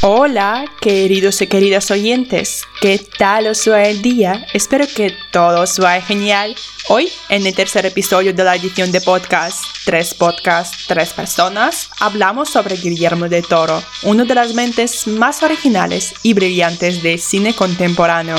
Hola, queridos y queridas oyentes, ¿qué tal os va el día? Espero que todo os genial. Hoy, en el tercer episodio de la edición de podcast, Tres Podcasts, Tres Personas, hablamos sobre Guillermo de Toro, una de las mentes más originales y brillantes del cine contemporáneo.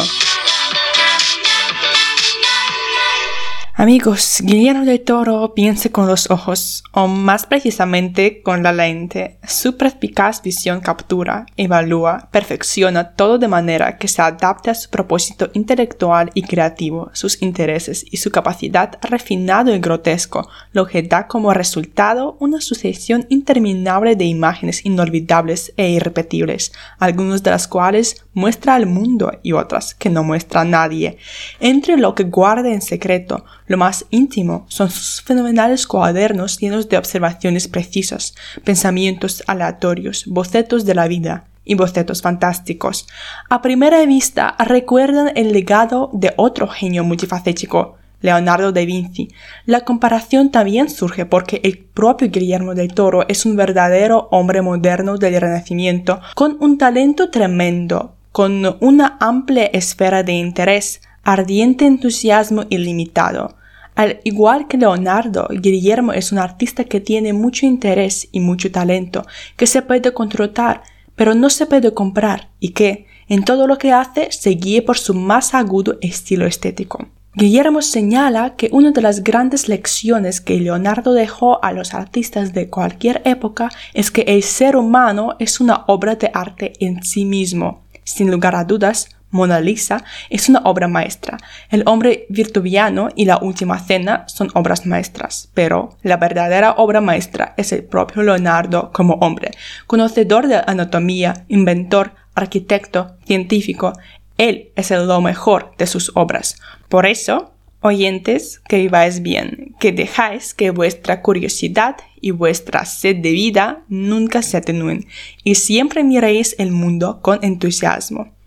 Amigos, Guillermo del Toro piensa con los ojos, o más precisamente con la lente. Su perspicaz visión captura, evalúa, perfecciona todo de manera que se adapte a su propósito intelectual y creativo, sus intereses y su capacidad refinado y grotesco, lo que da como resultado una sucesión interminable de imágenes inolvidables e irrepetibles, algunas de las cuales muestra al mundo y otras que no muestra a nadie. Entre lo que guarda en secreto, lo más íntimo son sus fenomenales cuadernos llenos de observaciones precisas, pensamientos aleatorios, bocetos de la vida y bocetos fantásticos. A primera vista recuerdan el legado de otro genio multifacético, Leonardo da Vinci. La comparación también surge porque el propio Guillermo del Toro es un verdadero hombre moderno del Renacimiento con un talento tremendo, con una amplia esfera de interés, ardiente entusiasmo ilimitado. Al igual que Leonardo, Guillermo es un artista que tiene mucho interés y mucho talento, que se puede contratar, pero no se puede comprar, y que, en todo lo que hace, se guíe por su más agudo estilo estético. Guillermo señala que una de las grandes lecciones que Leonardo dejó a los artistas de cualquier época es que el ser humano es una obra de arte en sí mismo. Sin lugar a dudas, Mona Lisa es una obra maestra. El hombre virtuviano y la última cena son obras maestras, pero la verdadera obra maestra es el propio Leonardo como hombre, conocedor de anatomía, inventor, arquitecto, científico. Él es el lo mejor de sus obras. Por eso, oyentes, que viváis bien, que dejáis que vuestra curiosidad y vuestra sed de vida nunca se atenúen y siempre miréis el mundo con entusiasmo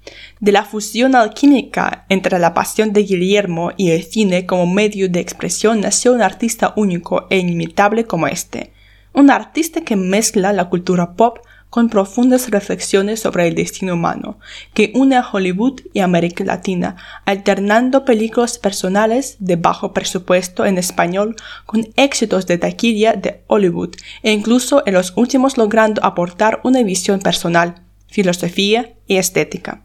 de la fusión alquímica entre la pasión de Guillermo y el cine como medio de expresión nació un artista único e inimitable como este. Un artista que mezcla la cultura pop con profundas reflexiones sobre el destino humano, que une a Hollywood y América Latina, alternando películas personales de bajo presupuesto en español con éxitos de taquilla de Hollywood e incluso en los últimos logrando aportar una visión personal, filosofía y estética.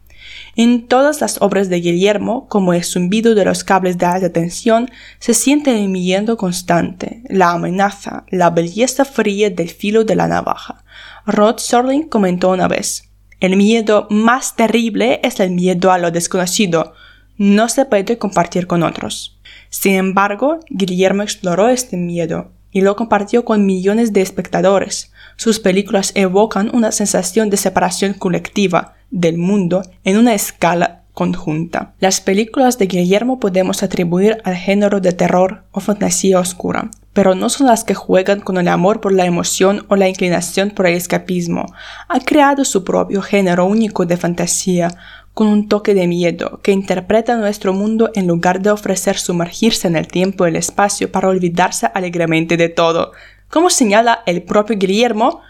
En todas las obras de Guillermo, como el zumbido de los cables de alta tensión, se siente el miedo constante, la amenaza, la belleza fría del filo de la navaja. Rod Serling comentó una vez, el miedo más terrible es el miedo a lo desconocido, no se puede compartir con otros. Sin embargo, Guillermo exploró este miedo y lo compartió con millones de espectadores. Sus películas evocan una sensación de separación colectiva, del mundo en una escala conjunta. Las películas de Guillermo podemos atribuir al género de terror o fantasía oscura, pero no son las que juegan con el amor por la emoción o la inclinación por el escapismo. Ha creado su propio género único de fantasía, con un toque de miedo, que interpreta nuestro mundo en lugar de ofrecer sumergirse en el tiempo y el espacio para olvidarse alegremente de todo. Como señala el propio Guillermo,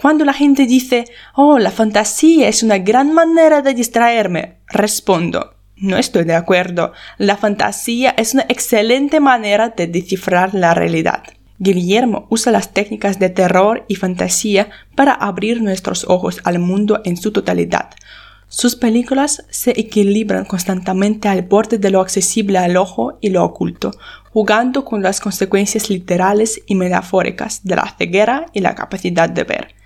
cuando la gente dice, oh, la fantasía es una gran manera de distraerme, respondo, no estoy de acuerdo. La fantasía es una excelente manera de descifrar la realidad. Guillermo usa las técnicas de terror y fantasía para abrir nuestros ojos al mundo en su totalidad. Sus películas se equilibran constantemente al borde de lo accesible al ojo y lo oculto, jugando con las consecuencias literales y metafóricas de la ceguera y la capacidad de ver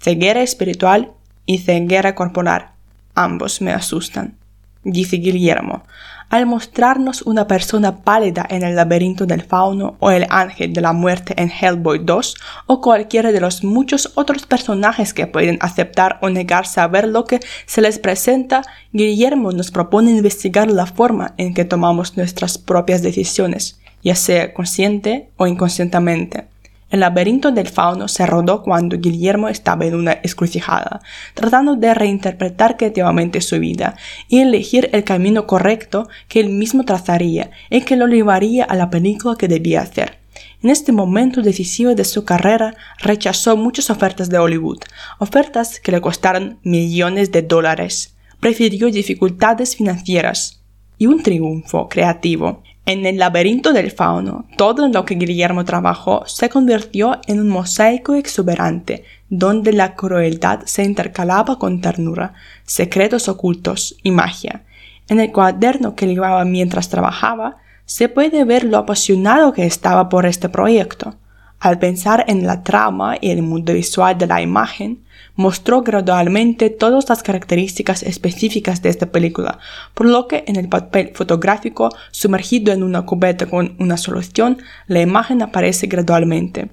ceguera espiritual y ceguera corporal. Ambos me asustan, dice Guillermo, al mostrarnos una persona pálida en el laberinto del fauno o el ángel de la muerte en Hellboy 2 o cualquiera de los muchos otros personajes que pueden aceptar o negar saber lo que se les presenta, Guillermo nos propone investigar la forma en que tomamos nuestras propias decisiones, ya sea consciente o inconscientemente. El laberinto del fauno se rodó cuando Guillermo estaba en una excrucijada, tratando de reinterpretar creativamente su vida y elegir el camino correcto que él mismo trazaría y que lo llevaría a la película que debía hacer. En este momento decisivo de su carrera rechazó muchas ofertas de Hollywood, ofertas que le costaron millones de dólares. Prefirió dificultades financieras y un triunfo creativo en el laberinto del fauno, todo lo que Guillermo trabajó se convirtió en un mosaico exuberante, donde la crueldad se intercalaba con ternura, secretos ocultos y magia. En el cuaderno que llevaba mientras trabajaba, se puede ver lo apasionado que estaba por este proyecto. Al pensar en la trama y el mundo visual de la imagen, mostró gradualmente todas las características específicas de esta película, por lo que en el papel fotográfico sumergido en una cubeta con una solución, la imagen aparece gradualmente.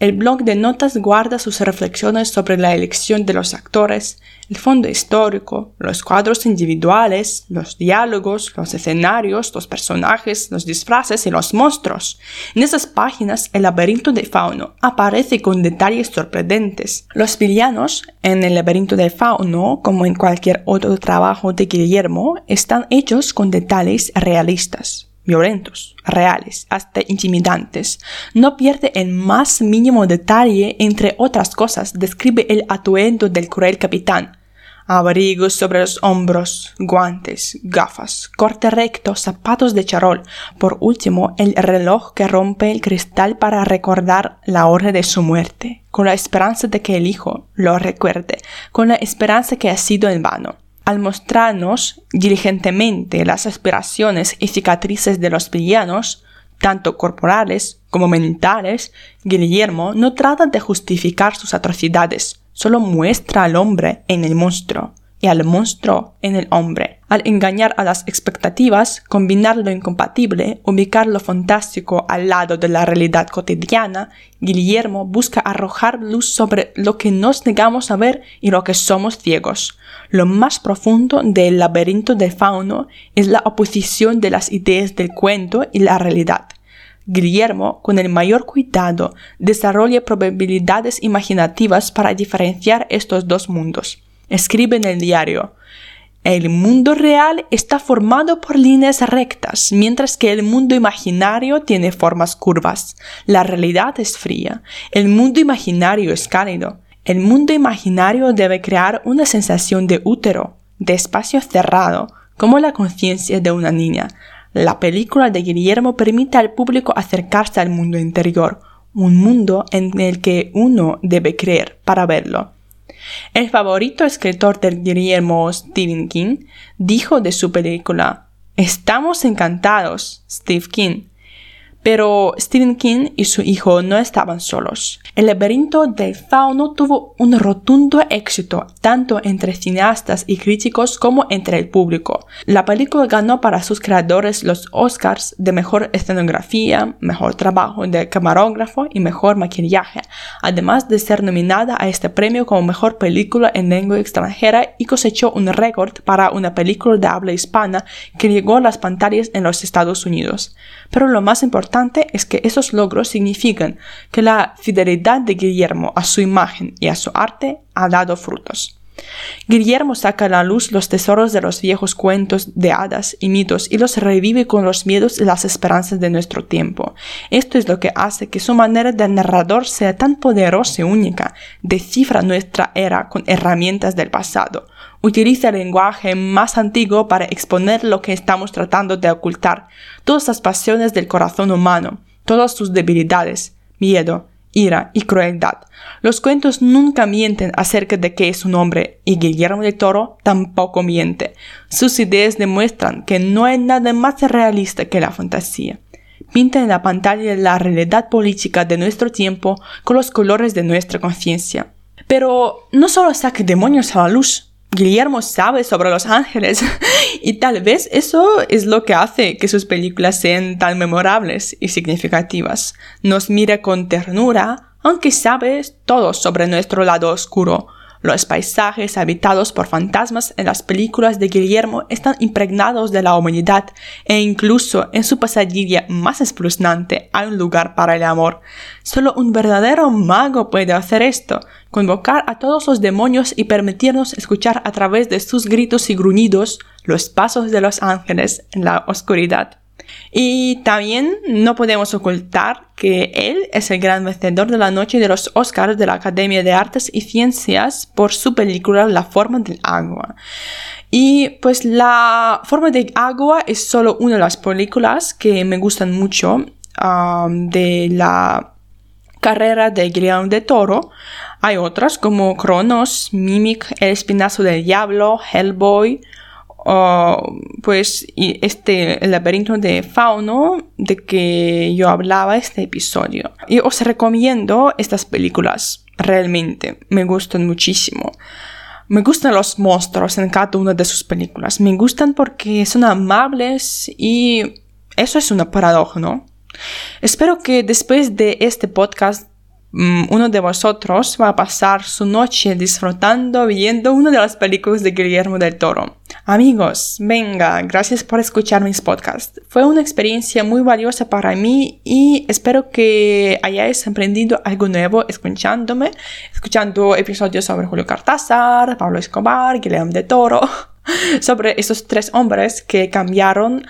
El blog de notas guarda sus reflexiones sobre la elección de los actores, el fondo histórico, los cuadros individuales, los diálogos, los escenarios, los personajes, los disfraces y los monstruos. En esas páginas, el laberinto de fauno aparece con detalles sorprendentes. Los villanos en el laberinto de fauno, como en cualquier otro trabajo de Guillermo, están hechos con detalles realistas violentos, reales, hasta intimidantes. No pierde el más mínimo detalle, entre otras cosas, describe el atuendo del cruel capitán. Abrigos sobre los hombros, guantes, gafas, corte recto, zapatos de charol. Por último, el reloj que rompe el cristal para recordar la hora de su muerte, con la esperanza de que el hijo lo recuerde, con la esperanza que ha sido en vano al mostrarnos diligentemente las aspiraciones y cicatrices de los villanos, tanto corporales como mentales, Guillermo no trata de justificar sus atrocidades, solo muestra al hombre en el monstruo y al monstruo en el hombre. Al engañar a las expectativas, combinar lo incompatible, ubicar lo fantástico al lado de la realidad cotidiana, Guillermo busca arrojar luz sobre lo que nos negamos a ver y lo que somos ciegos. Lo más profundo del laberinto del fauno es la oposición de las ideas del cuento y la realidad. Guillermo, con el mayor cuidado, desarrolla probabilidades imaginativas para diferenciar estos dos mundos escribe en el diario, el mundo real está formado por líneas rectas, mientras que el mundo imaginario tiene formas curvas. La realidad es fría. El mundo imaginario es cálido. El mundo imaginario debe crear una sensación de útero, de espacio cerrado, como la conciencia de una niña. La película de Guillermo permite al público acercarse al mundo interior, un mundo en el que uno debe creer para verlo. El favorito escritor de Guillermo Stephen King dijo de su película, Estamos encantados, Steve King, pero Stephen King y su hijo no estaban solos. El laberinto del fauno tuvo un rotundo éxito tanto entre cineastas y críticos como entre el público. La película ganó para sus creadores los Oscars de mejor escenografía, mejor trabajo de camarógrafo y mejor maquillaje, además de ser nominada a este premio como mejor película en lengua extranjera y cosechó un récord para una película de habla hispana que llegó a las pantallas en los Estados Unidos. Pero lo más importante es que esos logros significan que la fidelidad de Guillermo a su imagen y a su arte ha dado frutos. Guillermo saca a la luz los tesoros de los viejos cuentos de hadas y mitos y los revive con los miedos y las esperanzas de nuestro tiempo. Esto es lo que hace que su manera de narrador sea tan poderosa y única, descifra nuestra era con herramientas del pasado, utiliza el lenguaje más antiguo para exponer lo que estamos tratando de ocultar, todas las pasiones del corazón humano, todas sus debilidades, miedo, ira y crueldad. Los cuentos nunca mienten acerca de qué es un hombre y Guillermo de Toro tampoco miente. Sus ideas demuestran que no hay nada más realista que la fantasía. Pinta en la pantalla la realidad política de nuestro tiempo con los colores de nuestra conciencia. Pero no solo saque demonios a la luz, Guillermo sabe sobre los ángeles y tal vez eso es lo que hace que sus películas sean tan memorables y significativas. Nos mira con ternura, aunque sabe todo sobre nuestro lado oscuro. Los paisajes habitados por fantasmas en las películas de Guillermo están impregnados de la humanidad e incluso en su pasadilla más espeluznante hay un lugar para el amor. Solo un verdadero mago puede hacer esto, convocar a todos los demonios y permitirnos escuchar a través de sus gritos y gruñidos los pasos de los ángeles en la oscuridad. Y también no podemos ocultar que él es el gran vencedor de la noche de los Oscars de la Academia de Artes y Ciencias por su película La forma del agua. Y pues La forma del agua es solo una de las películas que me gustan mucho um, de la carrera de Guillermo de Toro. Hay otras como Cronos, Mimic, El espinazo del diablo, Hellboy, pues este laberinto de fauno de que yo hablaba este episodio. Y os recomiendo estas películas, realmente, me gustan muchísimo. Me gustan los monstruos en cada una de sus películas. Me gustan porque son amables y eso es una paradoja, ¿no? Espero que después de este podcast Mm, uno de vosotros va a pasar su noche disfrutando viendo una de las películas de Guillermo del Toro. Amigos, venga, gracias por escuchar mis podcasts. Fue una experiencia muy valiosa para mí y espero que hayáis aprendido algo nuevo escuchándome, escuchando episodios sobre Julio Cortázar, Pablo Escobar, Guillermo del Toro, sobre esos tres hombres que cambiaron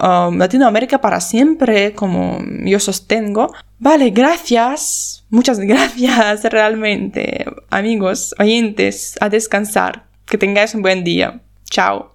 um, Latinoamérica para siempre, como yo sostengo. Vale, gracias Muchas gracias realmente, amigos, oyentes, a descansar. Que tengáis un buen día. Ciao!